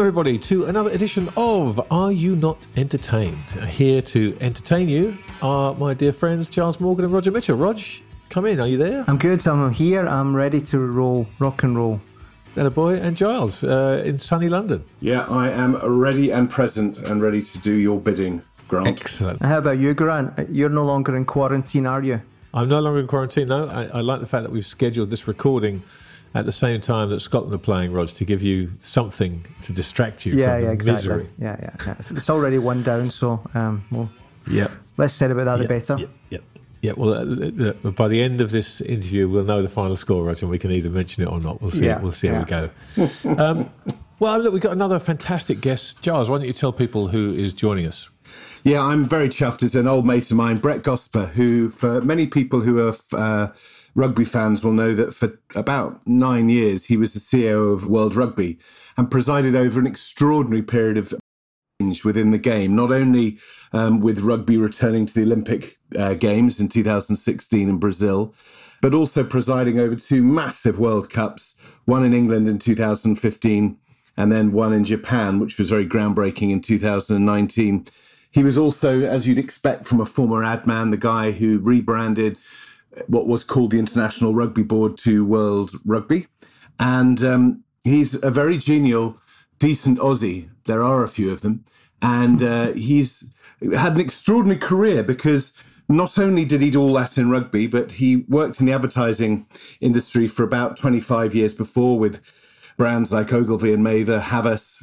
Everybody, to another edition of Are You Not Entertained? Here to entertain you are my dear friends Charles Morgan and Roger Mitchell. Rog, come in. Are you there? I'm good. I'm here. I'm ready to roll, rock and roll. And a boy and Giles uh, in sunny London. Yeah, I am ready and present and ready to do your bidding, Grant. Excellent. How about you, Grant? You're no longer in quarantine, are you? I'm no longer in quarantine, no. I, I like the fact that we've scheduled this recording at the same time that Scotland are playing, Rog, to give you something to distract you yeah, from yeah, exactly. misery. Yeah, yeah, yeah. It's already one down, so um, well, yeah. Less said about that, yep, the better. Yep, yep. Yeah, well, uh, uh, by the end of this interview, we'll know the final score, Rog, and we can either mention it or not. We'll see. Yeah, we'll see yeah. how we go. um, well, look, we've got another fantastic guest, Giles. Why don't you tell people who is joining us? Yeah, I'm very chuffed. As an old mate of mine, Brett Gosper, who, for many people who have. uh, rugby fans, will know that for about nine years he was the CEO of World Rugby and presided over an extraordinary period of change within the game. Not only um, with rugby returning to the Olympic uh, Games in 2016 in Brazil, but also presiding over two massive World Cups, one in England in 2015 and then one in Japan, which was very groundbreaking in 2019. He was also, as you'd expect from a former ad man, the guy who rebranded what was called the International Rugby Board to World Rugby. And um, he's a very genial, decent Aussie. There are a few of them. And uh, he's had an extraordinary career because not only did he do all that in rugby, but he worked in the advertising industry for about 25 years before with brands like Ogilvy and Mather, Havas,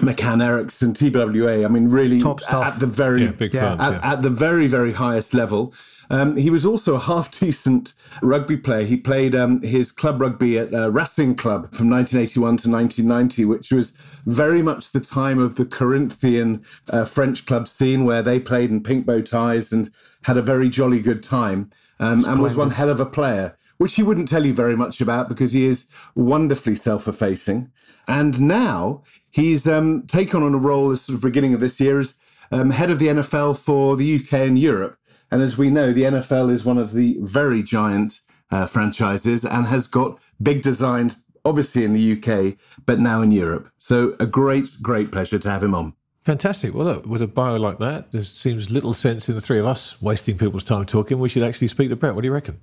McCann Erickson, TWA. I mean, really Top stuff. at the very Yeah, big Yeah. firms, at, yeah. at the very very highest level. Um, he was also a half decent rugby player. He played um, his club rugby at uh, Racing Club from 1981 to 1990, which was very much the time of the Corinthian uh, French club scene where they played in pink bow ties and had a very jolly good time um, and was one hell of a player. Which he wouldn't tell you very much about because he is wonderfully self-effacing. And now he's um, taken on a role as sort of beginning of this year as um, head of the NFL for the UK and Europe. And as we know, the NFL is one of the very giant uh, franchises and has got big designs, obviously in the UK, but now in Europe. So a great, great pleasure to have him on. Fantastic. Well, look, with a bio like that, there seems little sense in the three of us wasting people's time talking. We should actually speak to Brett. What do you reckon?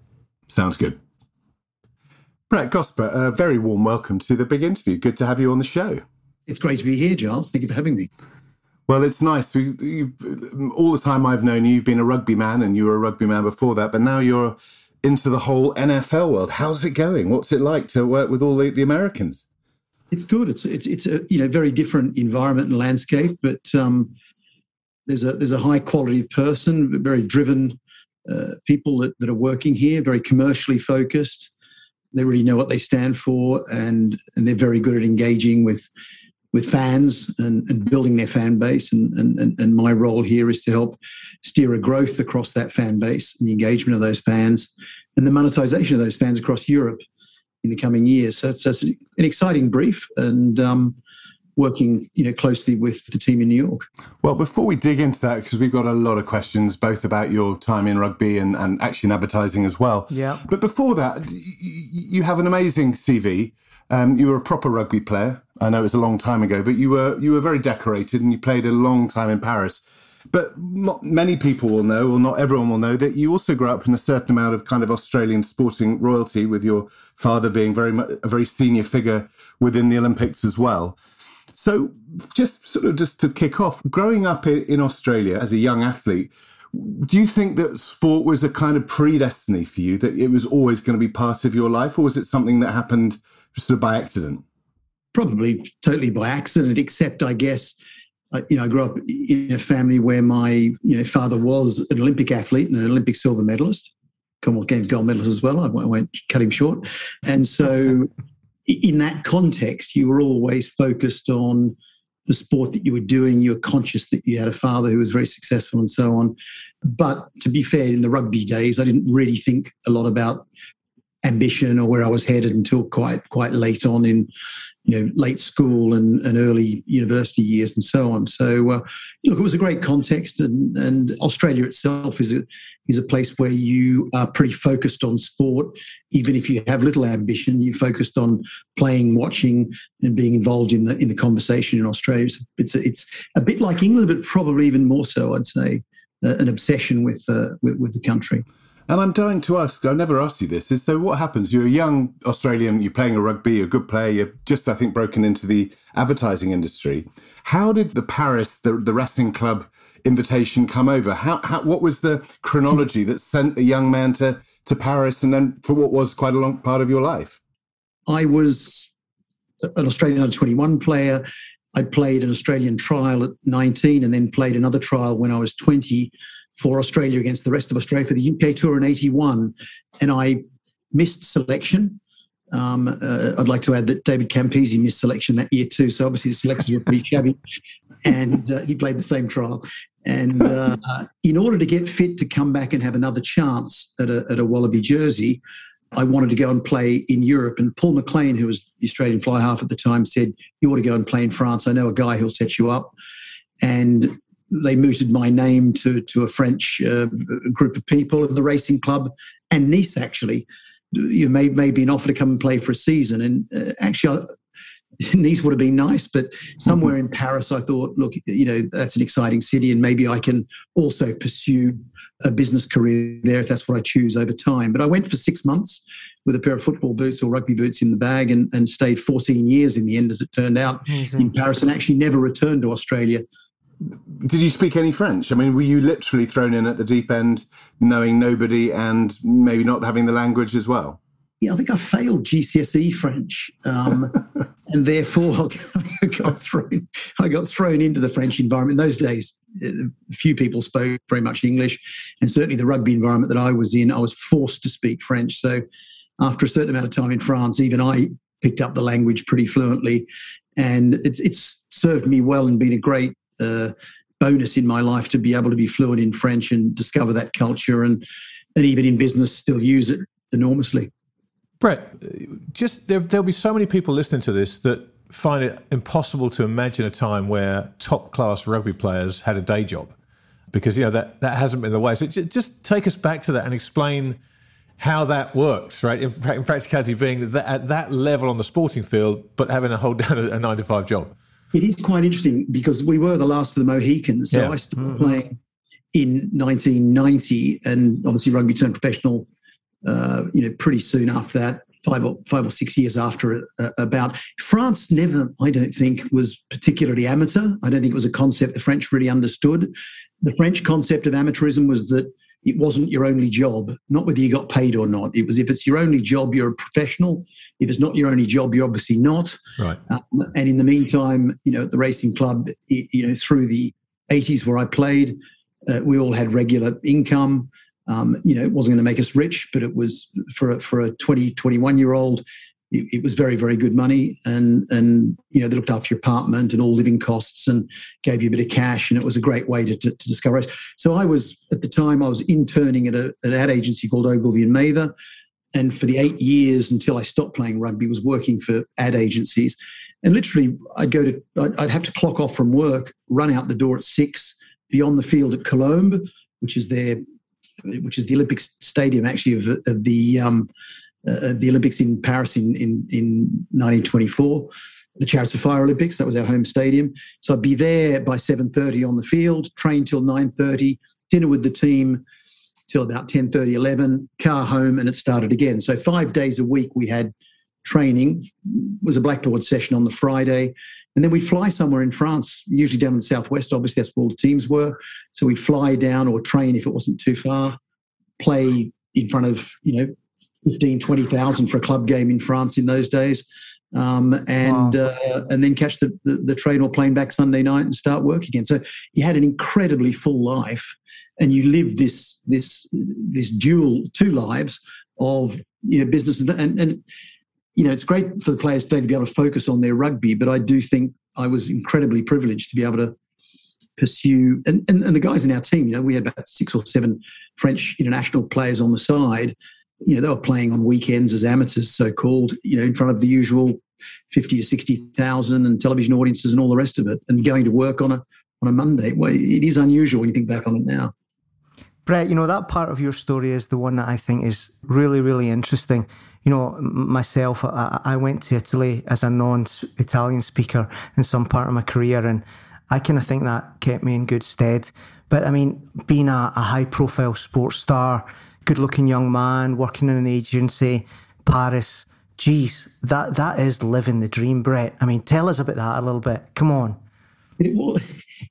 Sounds good. Brett Gosper, a very warm welcome to the big interview. Good to have you on the show. It's great to be here, Giles. Thank you for having me. Well, it's nice. We, you, all the time I've known you, you've been a rugby man, and you were a rugby man before that. But now you're into the whole NFL world. How's it going? What's it like to work with all the, the Americans? It's good. It's it's it's a you know very different environment and landscape, but um, there's a there's a high quality person, very driven uh, people that, that are working here, very commercially focused. They really know what they stand for, and and they're very good at engaging with with fans and, and building their fan base. And, and and and my role here is to help steer a growth across that fan base and the engagement of those fans and the monetization of those fans across Europe in the coming years. So it's, so it's an exciting brief and um, working you know closely with the team in New York. Well, before we dig into that, because we've got a lot of questions both about your time in rugby and, and actually in advertising as well. Yeah. But before that, y- y- you have an amazing CV. Um, you were a proper rugby player. I know it was a long time ago, but you were you were very decorated and you played a long time in Paris. But not many people will know, or not everyone will know, that you also grew up in a certain amount of kind of Australian sporting royalty, with your father being very a very senior figure within the Olympics as well. So, just sort of just to kick off, growing up in Australia as a young athlete, do you think that sport was a kind of predestiny for you, that it was always going to be part of your life, or was it something that happened sort of by accident? Probably totally by accident, except I guess uh, you know I grew up in a family where my you know father was an Olympic athlete and an Olympic silver medalist, Commonwealth Games gold medalist as well. I won't, I won't cut him short, and so in that context, you were always focused on the sport that you were doing. You were conscious that you had a father who was very successful and so on. But to be fair, in the rugby days, I didn't really think a lot about ambition or where I was headed until quite quite late on in you know late school and, and early university years and so on. So uh, look, it was a great context, and, and Australia itself is a is a place where you are pretty focused on sport. Even if you have little ambition, You're focused on playing, watching, and being involved in the in the conversation in Australia. It's it's a, it's a bit like England, but probably even more so. I'd say uh, an obsession with, uh, with with the country. And I'm dying to ask, I've never asked you this, is so what happens? You're a young Australian, you're playing a rugby, you're a good player, you're just, I think, broken into the advertising industry. How did the Paris, the, the racing club invitation come over? How, how, what was the chronology that sent a young man to, to Paris and then for what was quite a long part of your life? I was an Australian under 21 player. I played an Australian trial at 19 and then played another trial when I was 20 for Australia against the rest of Australia for the UK Tour in 81. And I missed selection. Um, uh, I'd like to add that David Campese missed selection that year too. So obviously the selections were pretty shabby. And uh, he played the same trial. And uh, in order to get fit to come back and have another chance at a, at a Wallaby jersey, I wanted to go and play in Europe. And Paul McLean, who was the Australian fly half at the time, said, You ought to go and play in France. I know a guy who'll set you up. And they mooted my name to to a French uh, group of people in the racing club and Nice actually. You may maybe an offer to come and play for a season, and uh, actually. I, Nice would have been nice, but somewhere in Paris, I thought, look, you know, that's an exciting city, and maybe I can also pursue a business career there if that's what I choose over time. But I went for six months with a pair of football boots or rugby boots in the bag and, and stayed 14 years in the end, as it turned out, in Paris, and actually never returned to Australia did you speak any French? I mean, were you literally thrown in at the deep end, knowing nobody and maybe not having the language as well? Yeah, I think I failed GCSE French, um, and therefore I got thrown. I got thrown into the French environment. In those days, uh, few people spoke very much English, and certainly the rugby environment that I was in, I was forced to speak French. So, after a certain amount of time in France, even I picked up the language pretty fluently, and it's, it's served me well and been a great uh, bonus in my life to be able to be fluent in French and discover that culture and and even in business still use it enormously. Brett, just there, there'll be so many people listening to this that find it impossible to imagine a time where top class rugby players had a day job because you know that that hasn't been the way. So just take us back to that and explain how that works, right? In, in practicality, being that at that level on the sporting field, but having to hold down a, a nine to five job. It is quite interesting because we were the last of the Mohicans. So yeah. I started mm-hmm. playing in 1990, and obviously rugby turned professional. Uh, you know, pretty soon after that, five or five or six years after uh, about France never i don't think was particularly amateur i don't think it was a concept the french really understood the french concept of amateurism was that it wasn't your only job, not whether you got paid or not. It was if it's your only job, you're a professional. If it's not your only job, you're obviously not. Right. Um, and in the meantime, you know, at the racing club, it, you know, through the 80s where I played, uh, we all had regular income. Um, you know, it wasn't going to make us rich, but it was for a, for a 20, 21 year old, it, was very, very good money. And, and, you know, they looked after your apartment and all living costs and gave you a bit of cash. And it was a great way to, to, to discover it. So I was, at the time, I was interning at, a, an ad agency called Ogilvy and Mather. And for the eight years until I stopped playing rugby, was working for ad agencies. And literally, I'd go to, I'd, I'd have to clock off from work, run out the door at six, be on the field at Colombes, which is their which is the Olympic Stadium actually of, of the um, uh, the Olympics in Paris in, in, in 1924, the Chariots of Fire Olympics. That was our home stadium. So I'd be there by 7.30 on the field, train till 9.30, dinner with the team till about 10.30, 11, car home, and it started again. So five days a week we had training. It was a blackboard session on the Friday. And then we'd fly somewhere in France, usually down in the southwest. Obviously, that's where all the teams were. So we'd fly down or train if it wasn't too far, play in front of, you know, 15, 20,000 for a club game in France in those days. Um, and wow. uh, and then catch the, the, the, train or plane back Sunday night and start work again. So you had an incredibly full life, and you lived this this this dual two lives of you know business and, and, and you know, it's great for the players today to be able to focus on their rugby, but I do think I was incredibly privileged to be able to pursue and, and, and the guys in our team, you know, we had about six or seven French international players on the side. You know, they were playing on weekends as amateurs, so called, you know, in front of the usual 50 to 60,000 and television audiences and all the rest of it, and going to work on a on a Monday. Well, it is unusual when you think back on it now. Brett, you know, that part of your story is the one that I think is really, really interesting. You know, myself, I, I went to Italy as a non Italian speaker in some part of my career, and I kind of think that kept me in good stead. But I mean, being a, a high profile sports star, good looking young man, working in an agency, Paris, geez, that, that is living the dream, Brett. I mean, tell us about that a little bit. Come on. It was,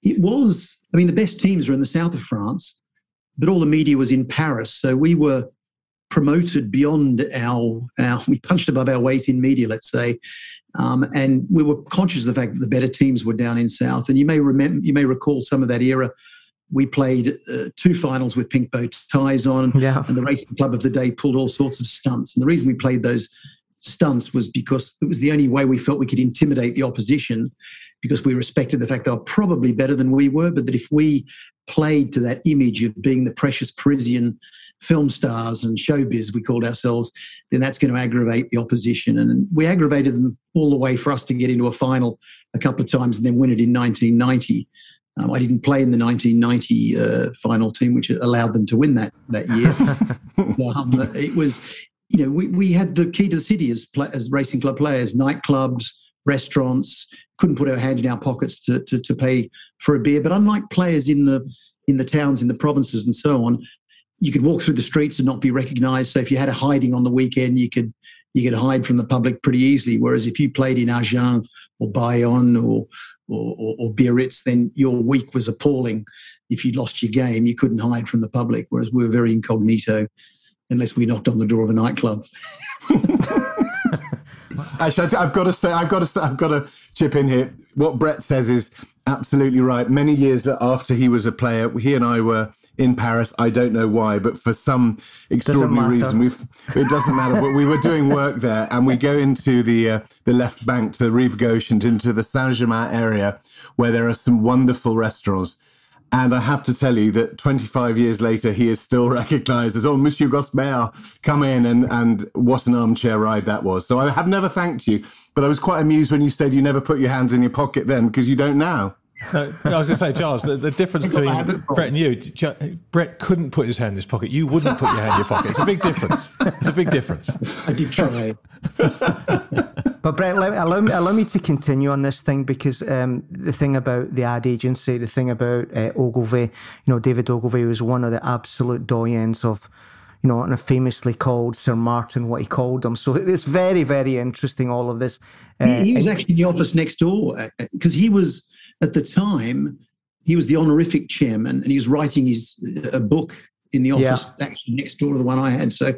it was, I mean, the best teams were in the south of France but all the media was in Paris. So we were promoted beyond our, our we punched above our weight in media, let's say. Um, and we were conscious of the fact that the better teams were down in South. And you may remember, you may recall some of that era. We played uh, two finals with pink bow ties on, yeah. and the racing club of the day pulled all sorts of stunts. And the reason we played those stunts was because it was the only way we felt we could intimidate the opposition because we respected the fact they were probably better than we were, but that if we played to that image of being the precious Parisian film stars and showbiz, we called ourselves, then that's going to aggravate the opposition. And we aggravated them all the way for us to get into a final a couple of times and then win it in 1990. Um, I didn't play in the 1990 uh, final team, which allowed them to win that that year. um, it was, you know, we, we had the key to the city as, as racing club players, nightclubs, restaurants, couldn't put our hand in our pockets to, to, to pay for a beer. But unlike players in the in the towns, in the provinces, and so on, you could walk through the streets and not be recognised. So if you had a hiding on the weekend, you could you could hide from the public pretty easily. Whereas if you played in Agen or Bayonne or or, or, Biarritz, then your week was appalling. If you lost your game, you couldn't hide from the public. Whereas we were very incognito, unless we knocked on the door of a nightclub. Actually, I've got to say, I've got to, say, I've got to chip in here. What Brett says is absolutely right. Many years after he was a player, he and I were in Paris. I don't know why, but for some extraordinary reason, we it doesn't matter. But we were doing work there, and we go into the uh, the left bank to the Rive Gauche and into the Saint Germain area, where there are some wonderful restaurants. And I have to tell you that 25 years later, he is still recognized as, oh, Monsieur Gosper, come in. And, and what an armchair ride that was. So I have never thanked you, but I was quite amused when you said you never put your hands in your pocket then because you don't now. No, I was going to say, Charles, the, the difference between Brett and you, Brett couldn't put his hand in his pocket. You wouldn't put your hand in your pocket. It's a big difference. It's a big difference. I did try. but Brett, allow me, allow me to continue on this thing because um, the thing about the ad agency, the thing about uh, Ogilvy, you know, David Ogilvy was one of the absolute doyens of you know, and famously called Sir Martin what he called him. So it's very, very interesting, all of this. Uh, he, he was actually in the office next door because uh, he was at the time, he was the honorific chairman and he was writing his a book in the office yeah. actually next door to the one I had. So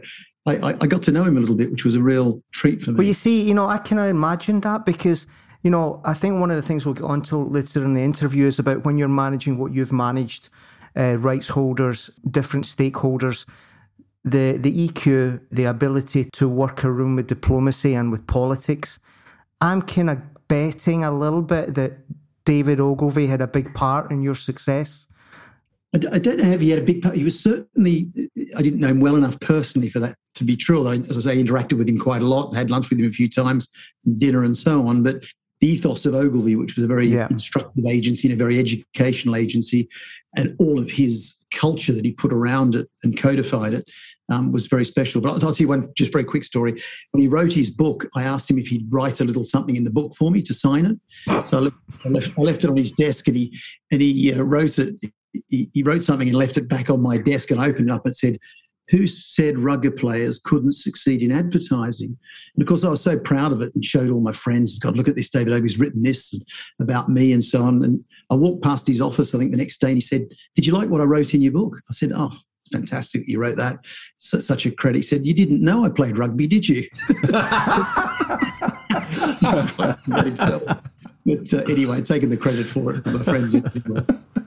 I, I, got to know him a little bit, which was a real treat for me. Well, you see, you know, I can imagine that because, you know, I think one of the things we'll get on to later in the interview is about when you're managing what you've managed, uh, rights holders, different stakeholders, the, the EQ, the ability to work a room with diplomacy and with politics. I'm kind of betting a little bit that David Ogilvy had a big part in your success? I, don't know if he had a big part. He was certainly, I didn't know him well enough personally for that to be true. I, as I say, I interacted with him quite a lot and had lunch with him a few times, dinner and so on. But the ethos of Ogilvy, which was a very yeah. instructive agency and a very educational agency, and all of his culture that he put around it and codified it um, was very special. But I'll, tell you one just very quick story. When he wrote his book, I asked him if he'd write a little something in the book for me to sign it. So I left, I left, I left it on his desk, and he and he uh, wrote it. He, he wrote something and left it back on my desk, and I opened it up and said, who said rugby players couldn't succeed in advertising? And of course, I was so proud of it and showed all my friends, God, look at this, David Ogilvy's written this about me and so on. And I walked past his office, I think the next day, and he said, Did you like what I wrote in your book? I said, Oh, fantastic that you wrote that. So, such a credit. He said, You didn't know I played rugby, did you? but uh, anyway, taking the credit for it, my friends.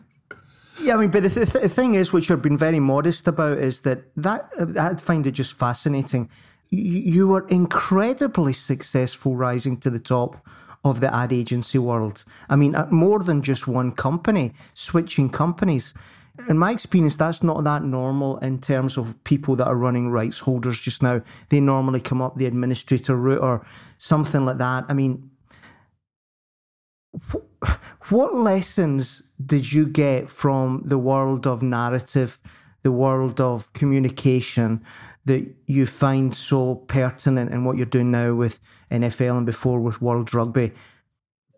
Yeah, I mean, but the, th- the thing is, which you've been very modest about, is that that uh, I find it just fascinating. you were incredibly successful rising to the top of the ad agency world. I mean, at more than just one company, switching companies. In my experience, that's not that normal in terms of people that are running rights holders just now. They normally come up the administrator route or something like that. I mean, what lessons did you get from the world of narrative, the world of communication that you find so pertinent in what you're doing now with NFL and before with World Rugby?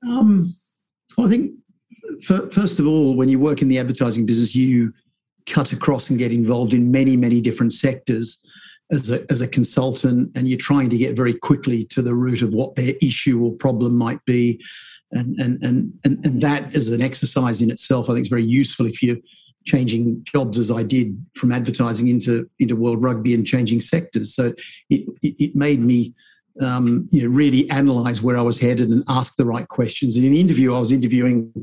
Um, well, I think first of all, when you work in the advertising business, you cut across and get involved in many, many different sectors as a, as a consultant, and you're trying to get very quickly to the root of what their issue or problem might be. And, and, and, and, and that as an exercise in itself, I think it's very useful if you're changing jobs as I did from advertising into, into world rugby and changing sectors. So it, it, it made me um, you know, really analyze where I was headed and ask the right questions. And in the interview, I was interviewing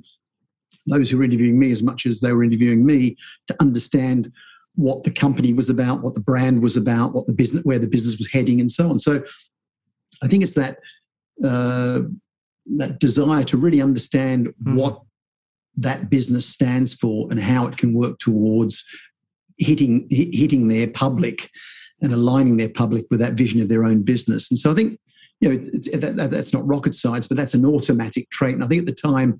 those who were interviewing me as much as they were interviewing me to understand what the company was about, what the brand was about, what the business, where the business was heading, and so on. So, I think it's that uh, that desire to really understand mm. what that business stands for and how it can work towards hitting hitting their public and aligning their public with that vision of their own business. And so I think you know that, that, that's not rocket science, but that's an automatic trait. And I think at the time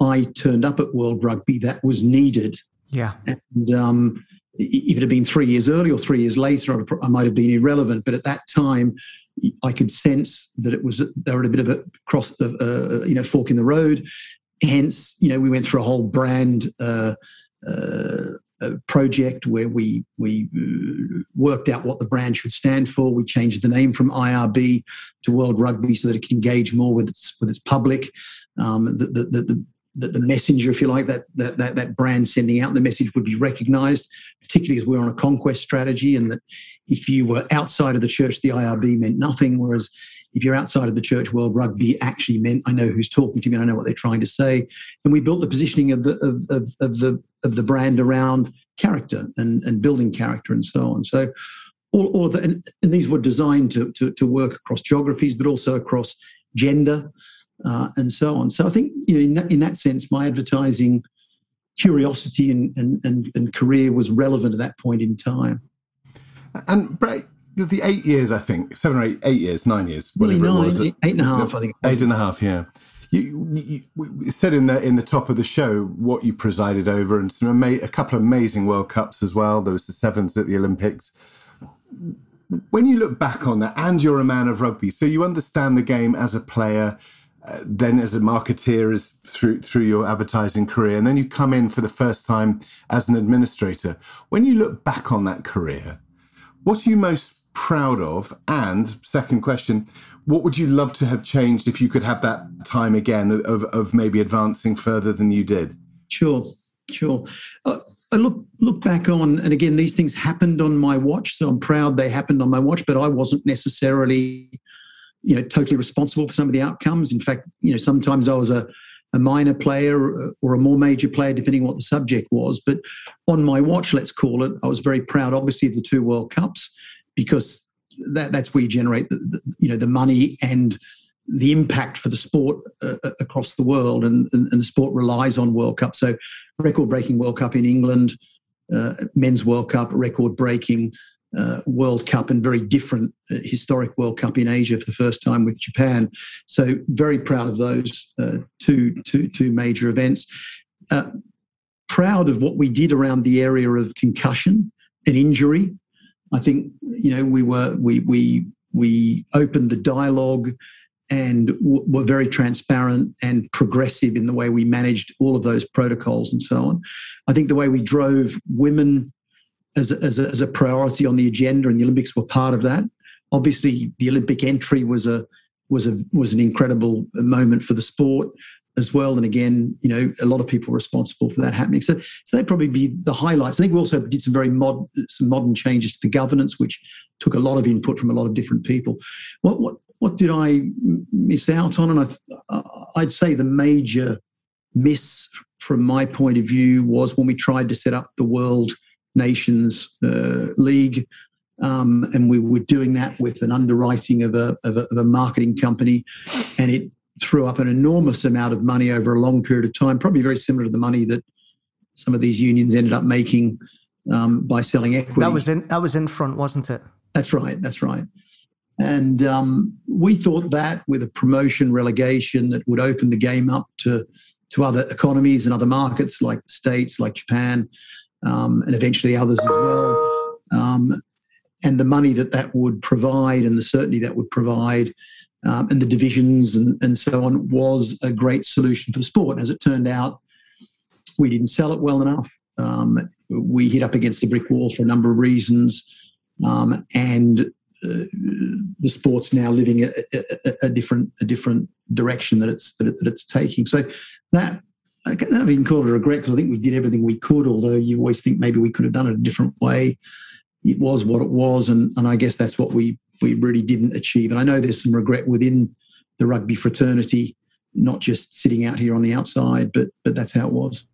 I turned up at World Rugby, that was needed. Yeah. And um, if it had been three years earlier or three years later, I might have been irrelevant. But at that time, I could sense that it was they were a bit of a cross, of, uh, you know, fork in the road. Hence, you know, we went through a whole brand uh, uh, project where we we uh, worked out what the brand should stand for. We changed the name from IRB to World Rugby so that it could engage more with its with its public. Um, the, the, the, the, the messenger, if you like, that, that, that, that brand sending out the message would be recognized, particularly as we're on a conquest strategy. And that if you were outside of the church, the IRB meant nothing. Whereas if you're outside of the church world, rugby actually meant I know who's talking to me and I know what they're trying to say. And we built the positioning of the, of, of, of the, of the brand around character and, and building character and so on. So all, all of that, and, and these were designed to, to, to work across geographies, but also across gender uh, and so on. So I think you know, in that, in that sense, my advertising curiosity and, and, and, and, career was relevant at that point in time. And Brett, the eight years, I think, seven or eight, eight years, nine years, whatever nine, it was. Eight, eight and a half, I think. Eight and a half, yeah. You, you, you, said in the in the top of the show what you presided over, and some ama- a couple of amazing World Cups as well. There was the sevens at the Olympics. When you look back on that, and you're a man of rugby, so you understand the game as a player, then as a marketeer as through through your advertising career and then you come in for the first time as an administrator. When you look back on that career what are you most proud of? And second question what would you love to have changed if you could have that time again of, of maybe advancing further than you did? Sure sure. Uh, I look look back on, and again, these things happened on my watch, so I'm proud they happened on my watch. But I wasn't necessarily you know totally responsible for some of the outcomes. In fact, you know sometimes I was a a minor player or a more major player, depending on what the subject was. But on my watch, let's call it, I was very proud, obviously, of the two World Cups because that, that's where you generate the, the, you know the money and the impact for the sport uh, uh across the world, and, and, and, the sport relies on World Cup. So, record-breaking World Cup in England, uh, men's World Cup, record-breaking uh, World Cup and very different uh, historic World Cup in Asia for the first time with Japan. So very proud of those uh, two, two, two major events. Uh, proud of what we did around the area of concussion and injury. I think you know we were we we we opened the dialogue and w- were very transparent and progressive in the way we managed all of those protocols and so on. I think the way we drove women as a, as a, as a priority on the agenda, and the Olympics were part of that. Obviously, the Olympic entry was a was a was an incredible moment for the sport as well. And again, you know, a lot of people responsible for that happening. So, so they'd probably be the highlights. I think we also did some very mod, some modern changes to the governance, which took a lot of input from a lot of different people. What what what did I miss out on? And I, I'd say the major miss from my point of view was when we tried to set up the world Nations uh, League Um, and we were doing that with an underwriting of a, of a, of a marketing company, and it threw up an enormous amount of money over a long period of time, probably very similar to the money that some of these unions ended up making um, by selling equity. That was in that was Infront, wasn't it? That's right. That's right. And um, we thought that with a promotion relegation that would open the game up to to other economies and other markets like the states, like Japan, um, and eventually others as well. Um, and the money that that would provide, and the certainty that would provide, um, and the divisions and, and so on was a great solution for sport. As it turned out, we didn't sell it well enough. Um, we hit up against a brick wall for a number of reasons, um, and uh, the sport's now living a, a, a, different a different direction that it's that, it, that it's taking. So that I can't even call it a regret because I think we did everything we could. Although you always think maybe we could have done it a different way. It was what it was, and and I guess that's what we we really didn't achieve. And I know there's some regret within the rugby fraternity, not just sitting out here on the outside, but but that's how it was.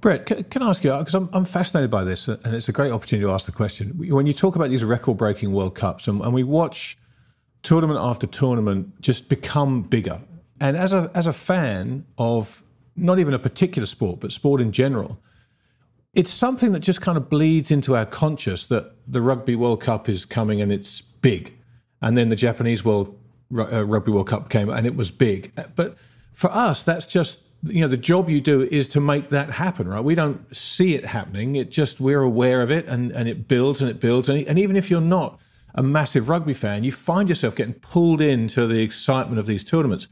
Brett, can, can I ask you, because I'm, I'm fascinated by this, and it's a great opportunity to ask the question. When you talk about these record breaking World Cups, and, and we watch tournament after tournament just become bigger, and as a, as a fan of not even a particular sport, but sport in general, it's something that just kind of bleeds into our conscious that the Rugby World Cup is coming and it's big. And then the Japanese World uh, Rugby World Cup came and it was big. But for us, that's just you know the job you do is to make that happen right we don't see it happening it just we're aware of it and and it builds and it builds and, and even if you're not a massive rugby fan you find yourself getting pulled into the excitement of these tournaments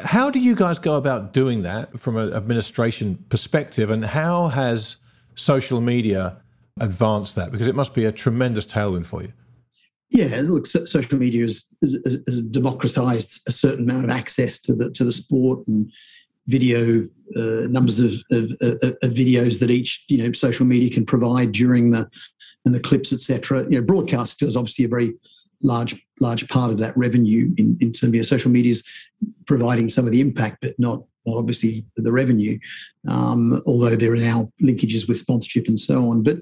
how do you guys go about doing that from an administration perspective and how has social media advanced that? Because it must be a tremendous tailwind for you. Yeah, look, social media has, has, democratized a certain amount of access to the to the sport, and video uh, numbers of, of, of, videos that each you know social media can provide during the and the clips etc you know broadcast is obviously a very large large part of that revenue in, in terms of social media is providing some of the impact but not not obviously the revenue um, although there are now linkages with sponsorship and so on but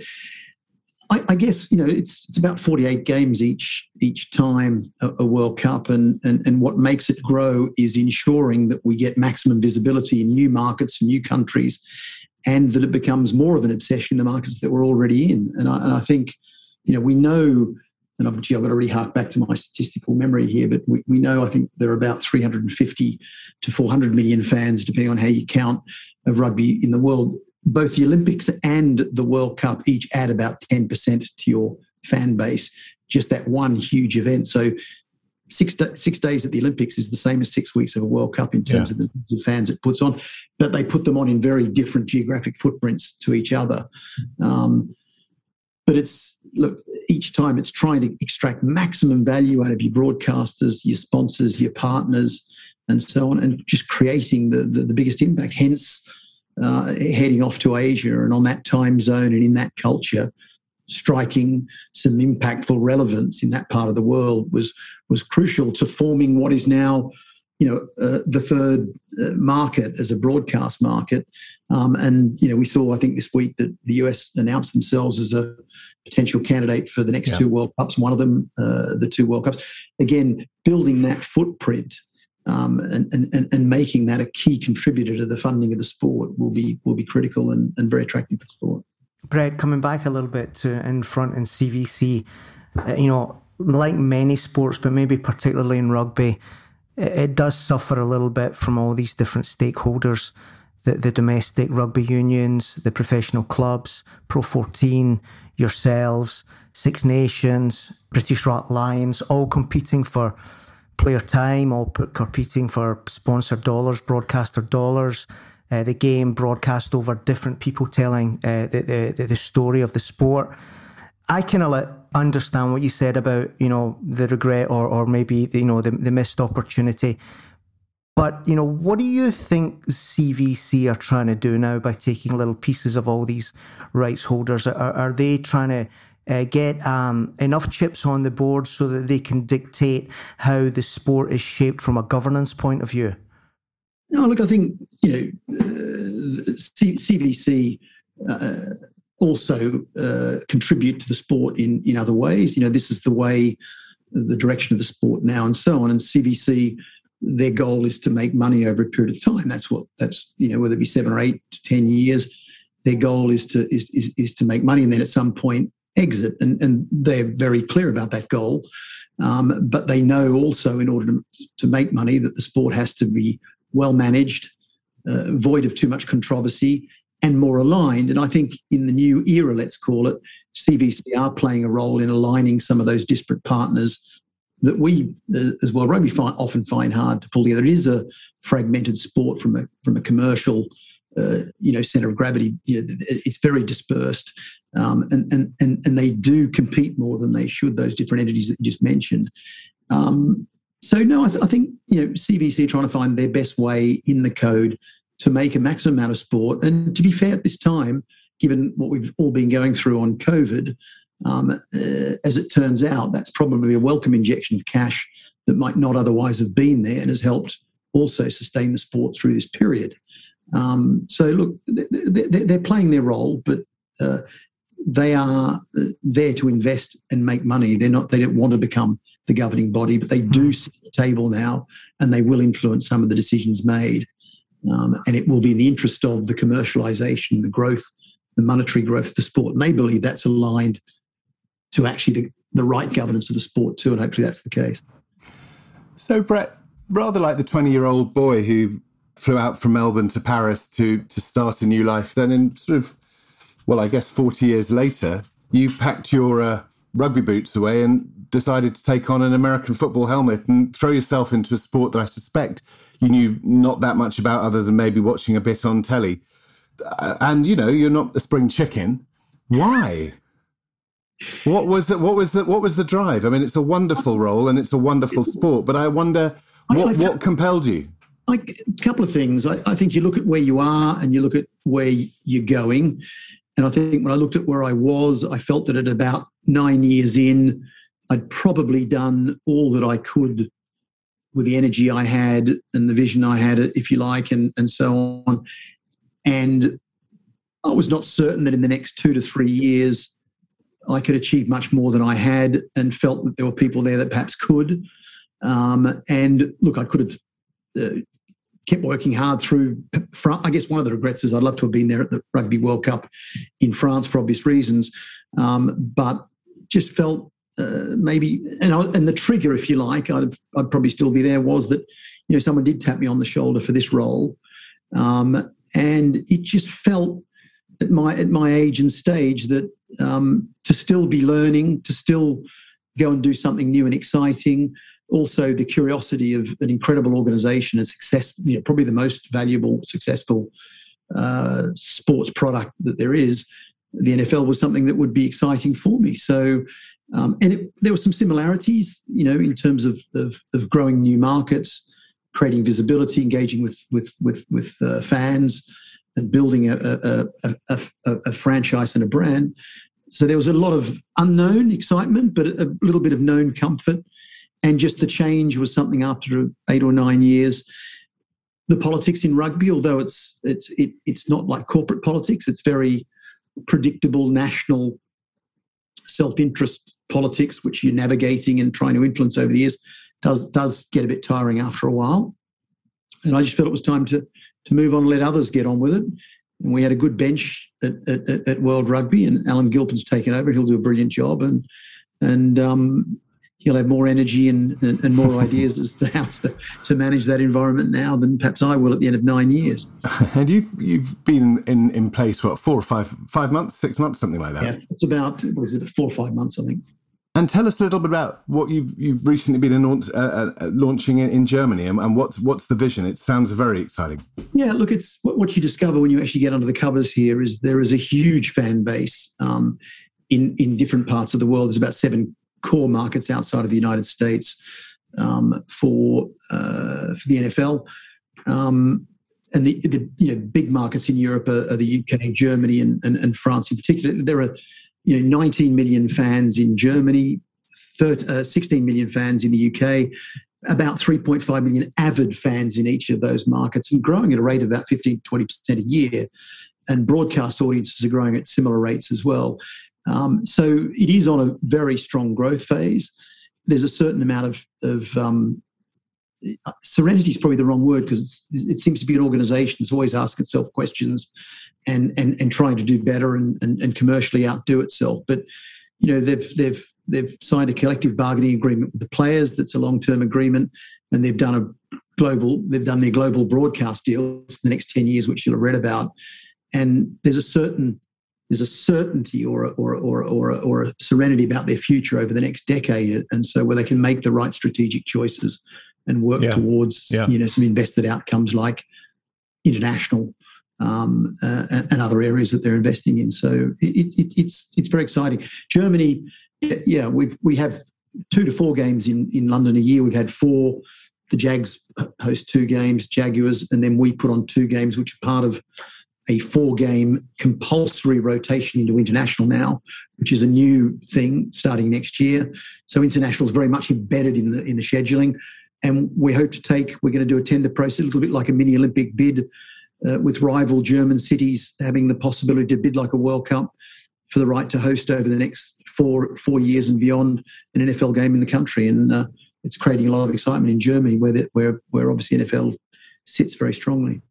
I, I, guess you know it's it's about 48 games each each time a, a, World Cup, and, and and what makes it grow is ensuring that we get maximum visibility in new markets, and new countries, and that it becomes more of an obsession in the markets that we're already in. And I, and I think you know we know. And obviously, I've got to really hark back to my statistical memory here, but we, we know I think there are about 350 to 400 million fans, depending on how you count, of rugby in the world both the Olympics and the World Cup each add about 10% to your fan base, just that one huge event. So six, six days at the Olympics is the same as six weeks of a World Cup in terms yeah. of the fans it puts on, but they put them on in very different geographic footprints to each other. Um, but it's look each time it's trying to extract maximum value out of your broadcasters, your sponsors, your partners, and so on, and just creating the, the, the biggest impact. Hence, uh, heading off to Asia and on that time zone and in that culture, striking some impactful relevance in that part of the world was was crucial to forming what is now, you know, uh, the third uh, market as a broadcast market. Um, and you know, we saw I think this week that the US announced themselves as a potential candidate for the next yeah. two World Cups. One of them, uh, the two World Cups. Again, building that footprint um, and, and, and making that a key contributor to the funding of the sport will be will be critical and, and very attractive for sport. Brett, coming back a little bit to Infront and CVC, uh, you know, like many sports, but maybe particularly in rugby, it, it, does suffer a little bit from all these different stakeholders. The, the domestic rugby unions, the professional clubs, Pro 14, yourselves, Six Nations, British Rock Lions, all competing for player time, all competing for sponsor dollars, broadcaster dollars. Uh, the game broadcast over different people telling uh, the, the, the story of the sport. I kind of understand what you said about you know the regret or or maybe you know the, the missed opportunity. But you know, what do you think CVC are trying to do now by taking little pieces of all these rights holders? Are, are they trying to uh, get um, enough chips on the board so that they can dictate how the sport is shaped from a governance point of view? No, look, I think you know uh, CVC uh, also uh, contribute to the sport in, in other ways. You know, this is the way, the direction of the sport now, and so on. And CVC, their goal is to make money over a period of time. That's what that's you know whether it be seven or eight to ten years. Their goal is to is is, is to make money, and then at some point exit. And and they're very clear about that goal. Um, but they know also, in order to, to make money, that the sport has to be well managed, uh, void of too much controversy, and more aligned. And I think in the new era, let's call it, CVC are playing a role in aligning some of those disparate partners that we, uh, as well, rugby find, often find hard to pull together. It is a fragmented sport from a from a commercial, uh, you know, center of gravity. You know, it's very dispersed, um, and and and and they do compete more than they should. Those different entities that you just mentioned. Um, so no, I, th- I, think you know CVC trying to find their best way in the code to make a maximum amount of sport. And to be fair, at this time, given what we've all been going through on COVID, um, uh, as it turns out, that's probably a welcome injection of cash that might not otherwise have been there and has helped also sustain the sport through this period. Um, so, look, they're playing their role, but uh, they are uh, there to invest and make money. They're not. They don't want to become the governing body, but they do hmm. sit at the table now, and they will influence some of the decisions made. Um, and it will be in the interest of the commercialization, the growth, the monetary growth of the sport. And they believe that's aligned to actually the, the right governance of the sport too, and hopefully that's the case. So, Brett, rather like the 20 year old boy who flew out from Melbourne to Paris to, to start a new life, then in sort of, well, I guess 40 years later, you packed your uh, rugby boots away and decided to take on an American football helmet and throw yourself into a sport that I suspect you knew not that much about other than maybe watching a bit on telly. Uh, and you know, you're not the spring chicken. Why? what was the, what was the what was the drive? I mean, it's a wonderful role and it's a wonderful sport, but I wonder what what compelled you. Like a couple of things. I, I think you look at where you are and you look at where you're going. And I think when I looked at where I was, I felt that at about nine years in, I'd probably done all that I could with the energy I had and the vision I had, if you like, and, and so on. And I was not certain that in the next two to three years I could achieve much more than I had, and felt that there were people there that perhaps could. Um, and look, I could have uh, kept working hard through. I guess one of the regrets is I'd love to have been there at the Rugby World Cup in France for obvious reasons, um, but just felt uh, maybe, and, I, and the trigger, if you like, I'd, I'd probably still be there, was that, you know, someone did tap me on the shoulder for this role. Um, and it just felt at my, at my age and stage that um, to still be learning, to still go and do something new and exciting, also the curiosity of an incredible organization and success, you know, probably the most valuable, successful uh, sports product that there is, the NFL was something that would be exciting for me. So um, and it, there were some similarities, you know, in terms of, of, of growing new markets, creating visibility, engaging with with with, with uh, fans, and building a a, a, a, franchise and a brand. So there was a lot of unknown excitement, but a little bit of known comfort, and just the change was something after eight or nine years. The politics in rugby, although it's it's it, it's not like corporate politics, it's very predictable national self-interest politics, which you're navigating and trying to influence over the years, does does get a bit tiring after a while. And I just felt it was time to to move on and let others get on with it. And we had a good bench at, at, at World Rugby, and Alan Gilpin's taken over. He'll do a brilliant job, and and um, he'll have more energy and, and, and more ideas as to how to, to manage that environment now than perhaps I will at the end of nine years. And you've you've been in, in place what four or five five months, six months, something like that. Yeah, it's about was it four or five months, I think. And tell us a little bit about what you've you've recently been uh, uh, launching in, in Germany, and, and, what's what's the vision? It sounds very exciting. Yeah, look, it's what you discover when you actually get under the covers here is there is a huge fan base um, in in different parts of the world. There's about seven core markets outside of the United States um, for uh, for the NFL. Um, and the, the, you know big markets in Europe are, are the UK, Germany, and, and, and, France in particular. There are you know 19 million fans in Germany, 13, uh, 16 million fans in the UK, about 3.5 million avid fans in each of those markets, and growing at a rate of about 15 20 percent a year. and broadcast audiences are growing at similar rates as well. Um, so it is on a very strong growth phase. There's a certain amount of, of um, Uh, serenity is probably the wrong word because it seems to be an organization that's always asking itself questions and and, and trying to do better and, and, and commercially outdo itself. But you know they've they've they've signed a collective bargaining agreement with the players that's a long-term agreement and they've done a global they've done their global broadcast deals for the next 10 years which you'll have read about and there's a certain there's a certainty or a, or a, or a, or, or a serenity about their future over the next decade and so where they can make the right strategic choices and work yeah. towards yeah. you know some invested outcomes like international um, uh, and, other areas that they're investing in. So it, it, it's it's very exciting. Germany, yeah, we we have two to four games in in London a year. We've had four. The Jags host two games, Jaguars, and then we put on two games, which are part of a four game compulsory rotation into international now, which is a new thing starting next year. So international is very much embedded in the in the scheduling. And we hope to take, we're going to do a tender process, a little bit like a mini Olympic bid uh, with rival German cities having the possibility to bid like a World Cup for the right to host over the next four four years and beyond an NFL game in the country. And uh, it's creating a lot of excitement in Germany, where, the, where, where obviously NFL sits very strongly.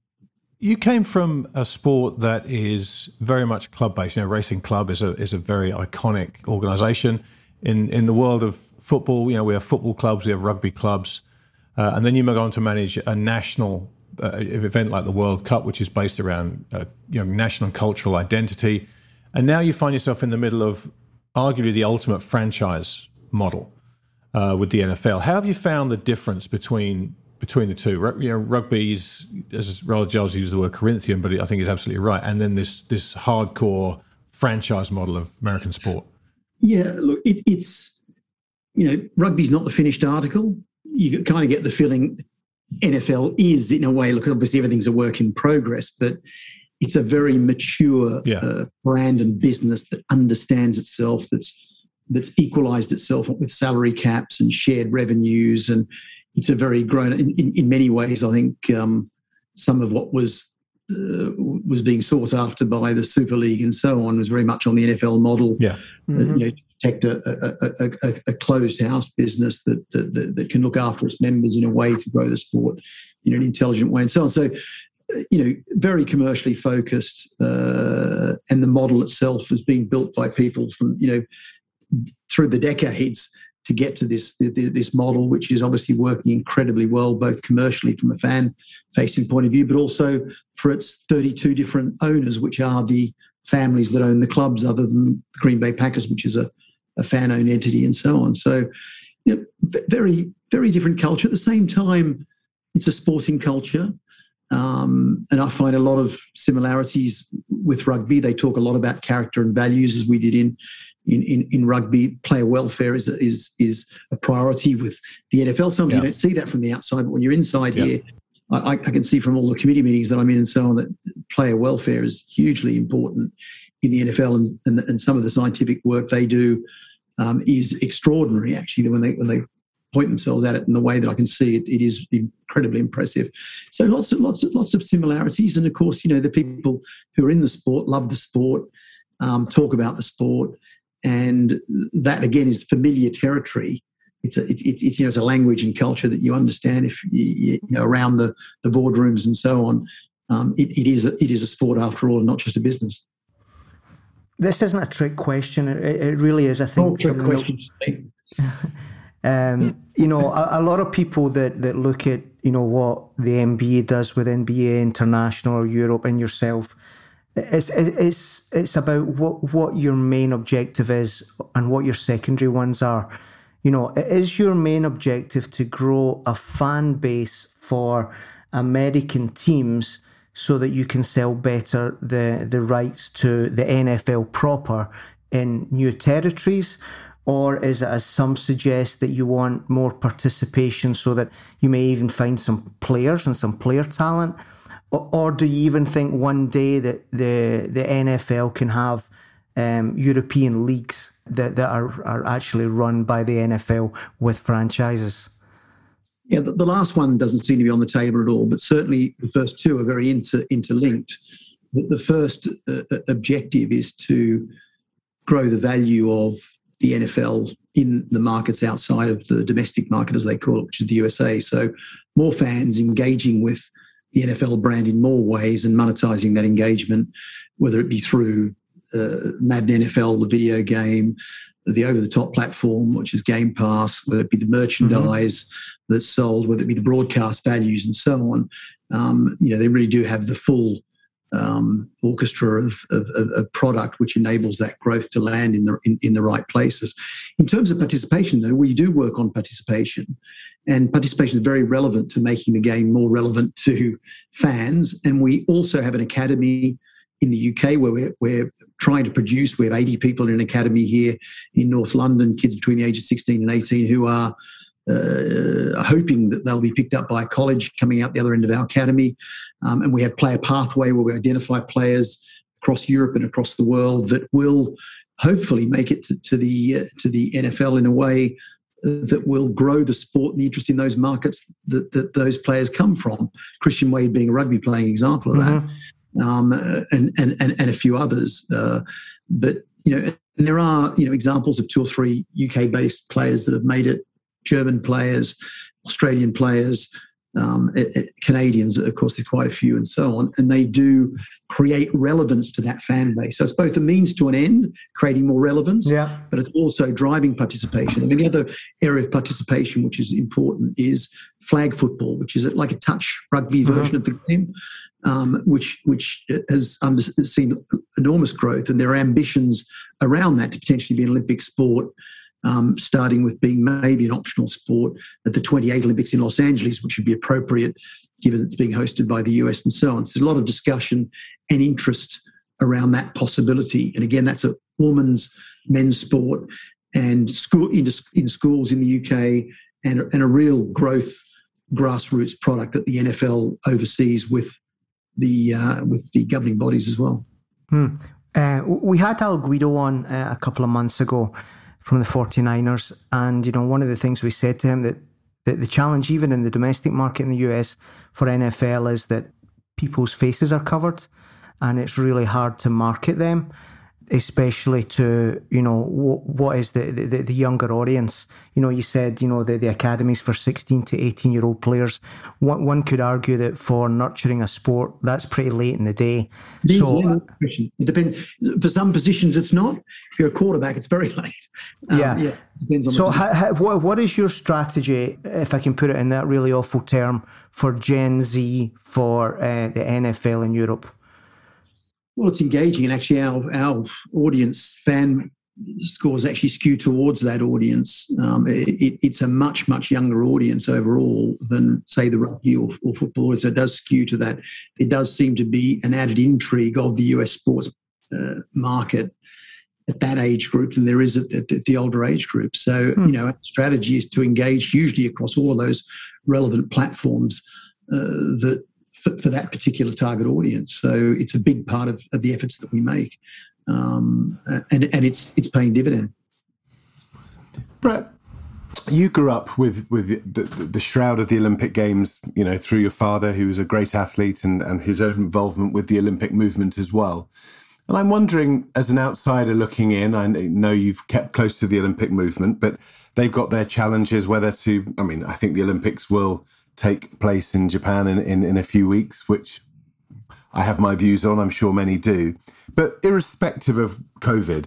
You came from a sport that is very much club based. You know, Racing Club is a is a very iconic organisation. In in the world of football, you know, we have football clubs, we have rugby clubs. Uh, and then you go on to manage a national uh, event like the World Cup, which is based around uh, you know national cultural identity. And now you find yourself in the middle of arguably the ultimate franchise model uh, with the NFL. How have you found the difference between between the two? You know, rugby's as Roger Giles used the word Corinthian, but I think he's absolutely right. And then this this hardcore franchise model of American sport. Yeah, look, it, it's you know, rugby's not the finished article you kind of get the feeling NFL is, in a way, look, obviously everything's a work in progress, but it's a very mature yeah. uh, brand and business that understands itself, that's that's equalized itself with salary caps and shared revenues, and it's a very grown. In, in, in many ways, I think um, some of what was uh, was being sought after by the Super League and so on was very much on the NFL model. Yeah, mm-hmm. uh, you know, protect a, a, a, a, closed house business that, that, that can look after its members in a way to grow the sport in an intelligent way and so on. So, you know, very commercially focused, uh, and the model itself has been built by people from you know through the decades to get to this this model, which is obviously working incredibly well, both commercially from a fan facing point of view, but also for its 32 different owners, which are the families that own the clubs, other than Green Bay Packers, which is a a fan owned entity and so on. So, you know, very, very different culture. At the same time, it's a sporting culture. Um, and I find a lot of similarities with rugby. They talk a lot about character and values, as we did in in, in, in rugby. Player welfare is is is a priority with the NFL. Sometimes yeah. you don't see that from the outside, but when you're inside yeah. here, I, I, can see from all the committee meetings that I'm in and so on that player welfare is hugely important in the NFL, and, and, and some of the scientific work they do um, is extraordinary. Actually, when they when they point themselves at it in the way that I can see it, it is incredibly impressive. So lots of lots of lots of similarities, and of course, you know, the people who are in the sport love the sport, um, talk about the sport, and that again is familiar territory. It's a it's, it's, you know it's a language and culture that you understand if you, you know around the the boardrooms and so on. Um, it, it is a, it is a sport after all, and not just a business. This isn't a trick question. It, it really is. I think. trick questions. um, you know, a, a, lot of people that that look at you know what the NBA does with NBA International or Europe and yourself. It's it's it's about what what your main objective is and what your secondary ones are. You know, is your main objective to grow a fan base for American teams so that you can sell better the, the rights to the NFL proper in new territories? Or is it, as some suggest, that you want more participation so that you may even find some players and some player talent? Or, or do you even think one day that the, the NFL can have um, European leagues that, that are, are actually run by the NFL with franchises? Yeah, the, the, last one doesn't seem to be on the table at all, but certainly the first two are very inter, interlinked. the first uh, uh, objective is to grow the value of the NFL in the markets outside of the domestic market, as they call it, which is the USA. So, more fans engaging with the NFL brand in more ways and monetizing that engagement, whether it be through uh, Madden NFL, the video game, the over the top platform, which is Game Pass, whether it be the merchandise mm-hmm. That's sold, whether it be the broadcast values and so on. Um, you know, they really do have the full um, orchestra of, of, of, product which enables that growth to land in the in, in, the right places. In terms of participation, though, we do work on participation, and participation is very relevant to making the game more relevant to fans. And we also have an academy in the UK where we're, we're trying to produce. We have 80 people in an academy here in North London, kids between the age of 16 and 18 who are uh, hoping that they'll be picked up by a college coming out the other end of our academy. Um, and we have player pathway where we identify players across Europe and across the world that will hopefully make it to, to the uh, to the NFL in a way uh, that will grow the sport and the interest in those markets that, that those players come from. Christian Wade being a rugby playing example of mm-hmm. that, um, and, and, and and a few others. Uh, but you know, there are you know examples of two or three UK based players that have made it German players, Australian players, um, it, it, Canadians, of course, there's quite a few, and so on. And they do create relevance to that fan base. So it's both a means to an end, creating more relevance, yeah. but it's also driving participation. I mean, the other area of participation which is important is flag football, which is like a touch rugby mm-hmm. version of the game, um, which which has under, seen enormous growth, and there are ambitions around that to potentially be an Olympic sport um, starting with being maybe an optional sport at the 28 Olympics in Los Angeles, which would be appropriate given it's being hosted by the US and so on. So there's a lot of discussion and interest around that possibility. And again, that's a women's, men's sport and school in, in schools in the UK and, and a real growth grassroots product that the NFL oversees with the uh, with the governing bodies as well. Hmm. Uh, we had Al Guido on uh, a couple of months ago, from the 49ers. And, you know, one of the things we said to him that, that the challenge, even in the domestic market in the US for NFL, is that people's faces are covered and it's really hard to market them especially to you know what, what is the, the, the younger audience? You know you said you know the, the academies for 16 to 18 year old players. One, one could argue that for nurturing a sport that's pretty late in the day. So yeah, it depends for some positions it's not. If you're a quarterback it's very late. Um, yeah. yeah depends on so how, how, what, what is your strategy if i can put it in that really awful term for gen z for uh, the nfl in europe well, it's engaging, and actually, our our audience fan scores actually skew towards that audience. Um, it, it's a much much younger audience overall than say the rugby or, or football. So it does skew to that. There does seem to be an added intrigue of the US sports uh, market at that age group than there is at, at, at the older age group. So hmm. you know, our strategy is to engage hugely across all of those relevant platforms uh, that for, for, that particular target audience. So it's a big part of, of the efforts that we make, um, and and it's it's paying dividend. Brett, you grew up with with the, the, the, shroud of the Olympic Games, you know, through your father, who was a great athlete, and and his own involvement with the Olympic movement as well. And I'm wondering, as an outsider looking in, I know you've kept close to the Olympic movement, but they've got their challenges. Whether to, I mean, I think the Olympics will take place in Japan in, in, in a few weeks, which I have my views on. I'm sure many do. But irrespective of COVID,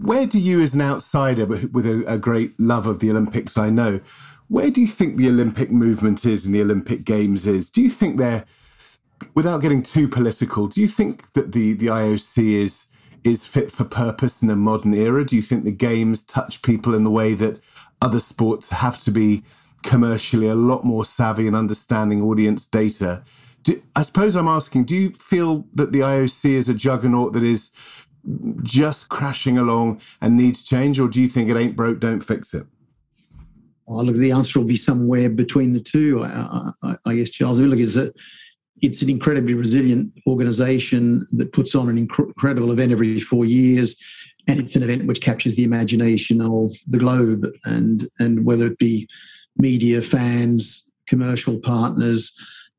where do you, as an outsider with a, a, great love of the Olympics, I know, where do you think the Olympic movement is and the Olympic Games is? Do you think they're, without getting too political, do you think that the, the IOC is is fit for purpose in a modern era? Do you think the games touch people in the way that other sports have to be commercially a lot more savvy and understanding audience data. Do, I suppose I'm asking, do you feel that the IOC is a juggernaut that is just crashing along and needs change, or do you think it ain't broke, don't fix it? Look, the answer will be somewhere between the two, I, I, I guess, Charles. I mean, look, it's, a, it's an incredibly resilient organisation that puts on an incredible event every four years, and it's an event which captures the imagination of the globe, and and whether it be media, fans, commercial partners,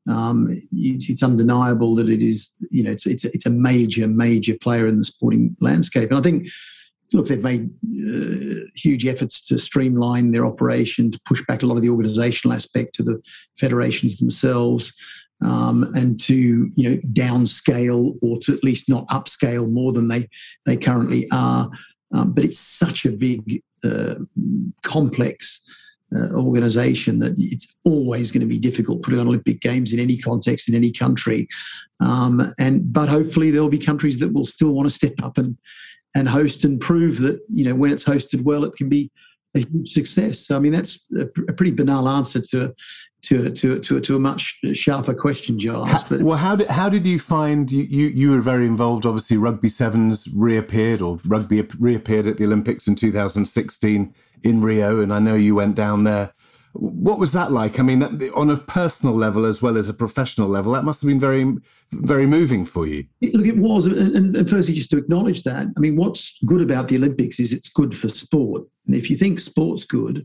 Um, it's, undeniable that it is, you know, it's, it's, it's a major, major player in the sporting landscape. And I think, look, they've made uh, huge efforts to streamline their operation, to push back a lot of the organizational aspect to the federations themselves. Um, and to you know downscale or to at least not upscale more than they they currently are. Um, but it's such a big, uh, complex uh, organization that it's always going to be difficult putting on Olympic Games in any context in any country. Um, and but hopefully there'll be countries that will still want to step up and and host and prove that you know when it's hosted well, it can be a huge success. So, I mean, that's a, a, pretty banal answer to to to to, to a much sharper question, Giles. But well, how did how did you find you, you you were very involved? Obviously, rugby sevens reappeared or rugby reappeared at the Olympics in 2016 in Rio, and I know you went down there. What was that like? I mean, on a personal level as well as a professional level, that must have been very, very moving for you. Look, it was. And, and firstly, just to acknowledge that, I mean, what's good about the Olympics is it's good for sport. And if you think sport's good,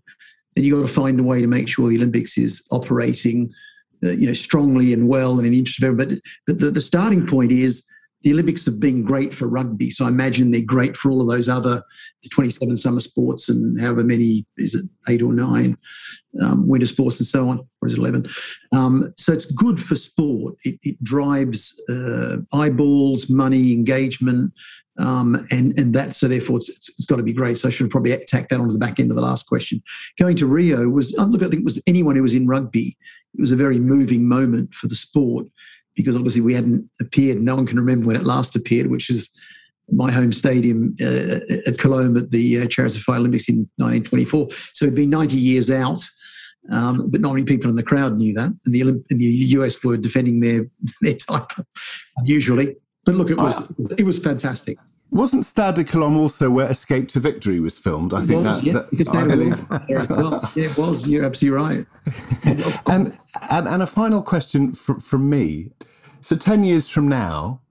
then you've got to find a way to make sure the Olympics is operating, uh, you know, strongly and well and in the interest of everybody. But the, the starting point is the Olympics have been great for rugby. So I imagine they're great for all of those other the 27 summer sports and however many is it eight or nine um, winter sports and so on, or is it 11? Um, so it's good for sport. It, it drives uh, eyeballs, money, engagement, um, and and that so therefore it's, it's got to be great. So I should probably tack that onto the back end of the last question. Going to Rio was look, I think it was anyone who was in rugby. It was a very moving moment for the sport because obviously we hadn't appeared. No one can remember when it last appeared, which is my home stadium uh, at Colombes at the uh, Fire Olympics in 1924. So it'd been 90 years out, um, but not many people in the crowd knew that. And the, and the US were defending their, their title, usually. But look, it was, uh, it was fantastic. Wasn't Stade de Colombes also where Escape to Victory was filmed? I it think was, that, yeah, that I believe. well, yeah, it was. You're absolutely right. and, and and a final question from, from me. So ten years from now,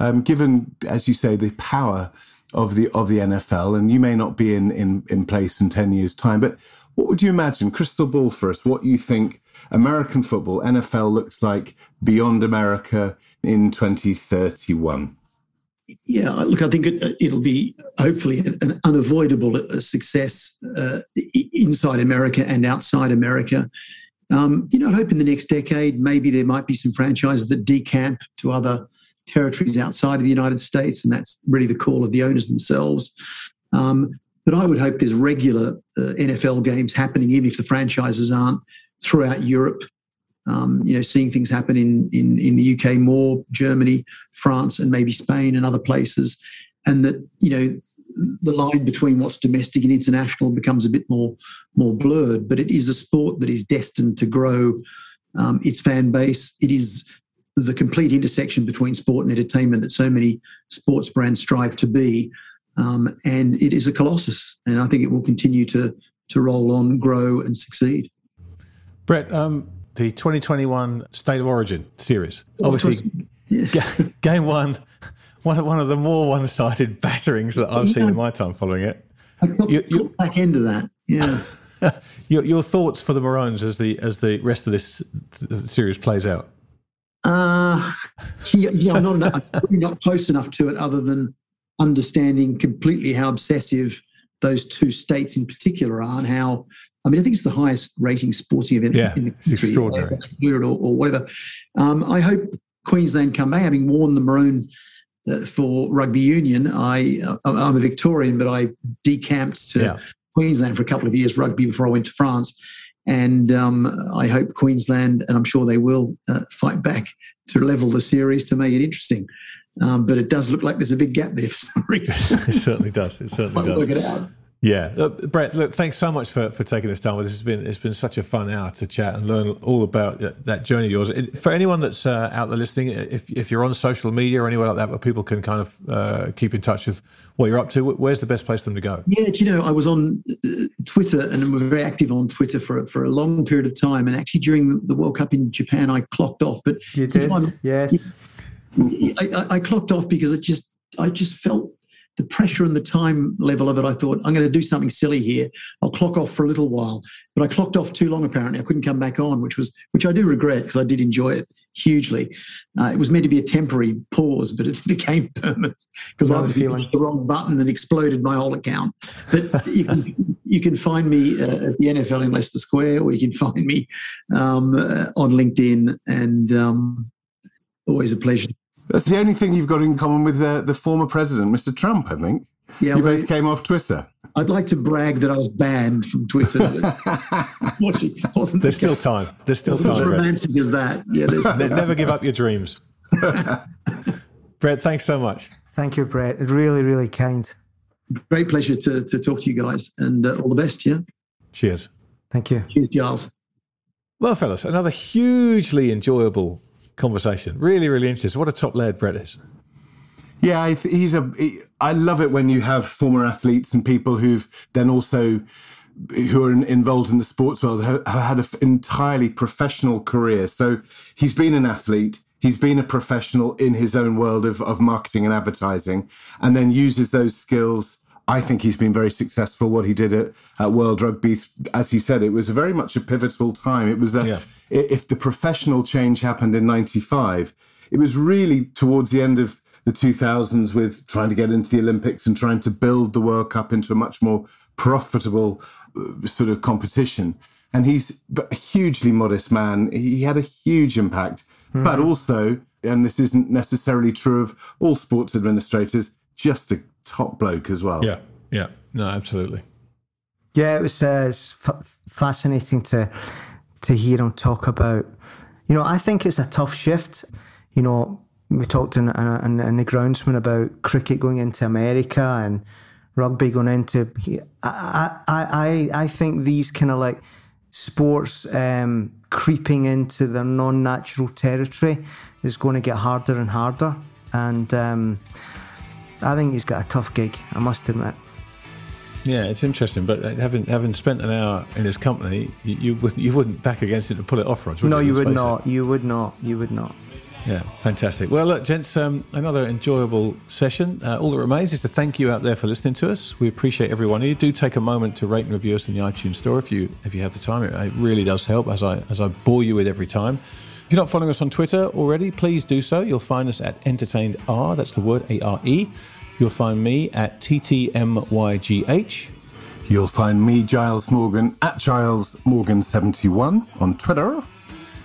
um, given as you say the power of the of the NFL, and you may not be in in, in place in ten years' time, but what would you imagine, crystal ball for us? What you think American football, NFL looks like beyond America in 2031? Yeah, look, I think it, will be hopefully an unavoidable uh, success uh, inside America and outside America. Um, you know, I hope in the next decade, maybe there might be some franchises that decamp to other territories outside of the United States, and that's really the call of the owners themselves. Um, but I would hope there's regular uh, NFL games happening, even if the franchises aren't throughout Europe um, you know, seeing things happen in, in, in the UK more, Germany, France, and maybe Spain and other places. And that, you know, the line between what's domestic and international becomes a bit more more blurred. But it is a sport that is destined to grow um, its fan base. It is the complete intersection between sport and entertainment that so many sports brands strive to be. Um, and it is a colossus, and I think it will continue to to roll on, grow, and succeed. Brett, um, the 2021 State of Origin series. Obviously, yeah. game one, one, one of the more one sided batterings that I've yeah. seen in my time following it. I got, you, you, back into that. Yeah. your, your thoughts for the Maroons as the as the rest of this series plays out? Uh, yeah, yeah I'm not, enough, I'm not close enough to it other than understanding completely how obsessive those two states in particular are and how I mean, I think it's the highest rating sporting event yeah, in the country, it's extraordinary. Or, or whatever. Um, I hope Queensland come back, having worn the maroon uh, for rugby union. I uh, I'm a Victorian, but I decamped to yeah. Queensland for a couple of years rugby before I went to France. And um, I hope Queensland, and I'm sure they will, uh, fight back to level the series to make it interesting. Um, but it does look like there's a big gap there for some reason. it certainly does. It certainly does. Work it out. Yeah, look, Brett. Look, thanks so much for, for taking this time. This has been it's been such a fun hour to chat and learn all about that journey of yours. For anyone that's uh, out there listening, if if you're on social media or anywhere like that, where people can kind of uh, keep in touch with what you're up to, where's the best place for them to go? Yeah, do you know, I was on uh, Twitter and I was very active on Twitter for for a long period of time. And actually, during the World Cup in Japan, I clocked off. But you did, yes. I, I, I clocked off because I just I just felt the pressure and the time level of it, I thought, I'm going to do something silly here. I'll clock off for a little while. But I clocked off too long, apparently. I couldn't come back on, which was which I do regret because I did enjoy it hugely. Uh, it was meant to be a temporary pause, but it became permanent because I obviously pushed the wrong button and exploded my whole account. But you, can, you can find me uh, at the NFL in Leicester Square, or you can find me um, uh, on LinkedIn, and um, always a pleasure. That's the only thing you've got in common with the, the former president, Mr. Trump, I think. Yeah, you well, both came off Twitter. I'd like to brag that I was banned from Twitter. wasn't there's still time. There's still time. As romantic as that. Yeah, never give up your dreams. Brett, thanks so much. Thank you, Brett. Really, really kind. Great pleasure to, to talk to you guys, and uh, all the best. Yeah. Cheers. Thank you. Cheers, Giles. Well, fellas, another hugely enjoyable conversation. Really, really interesting. What a top lad Brett is. Yeah, he's a. He, I love it when you have former athletes and people who've then also who are involved in the sports world have, have had an entirely professional career. So he's been an athlete. He's been a professional in his own world of, of marketing and advertising, and then uses those skills I think he's been very successful. What he did at, at World Rugby, as he said, it was very much a pivotal time. It was a, yeah. if the professional change happened in '95, it was really towards the end of the 2000s with trying to get into the Olympics and trying to build the World Cup into a much more profitable uh, sort of competition. And he's a hugely modest man. He had a huge impact, mm. but also, and this isn't necessarily true of all sports administrators, just a top bloke as well. Yeah, yeah, no, absolutely. Yeah, it was uh, f- fascinating to to hear him talk about. You know, I think it's a tough shift. You know, we talked in, in, in the groundsman about cricket going into America and rugby going into. I I I I think these kind of like sports um, creeping into their non-natural territory is going to get harder and harder, and. Um, I think he's got a tough gig. I must admit. Yeah, it's interesting, but having having spent an hour in his company, you, you wouldn't you wouldn't back against it to pull it off, Roger. No, you would not. It? You would not. You would not. Yeah, fantastic. Well, look, gents, um, another enjoyable session. Uh, all that remains is to thank you out there for listening to us. We appreciate everyone. you. Do take a moment to rate and review us in the iTunes Store if you if you have the time. It, it really does help, as I as I bore you with every time. If you're not following us on Twitter already, please do so. You'll find us at Entertained R. That's the word A R E. You'll find me at TTMYGH. You'll find me, Giles Morgan, at Giles Morgan71 on Twitter.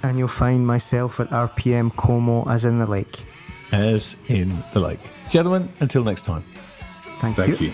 And you'll find myself at RPM Como as in the lake. As in the lake. Gentlemen, until next time. Thank, Thank you. you.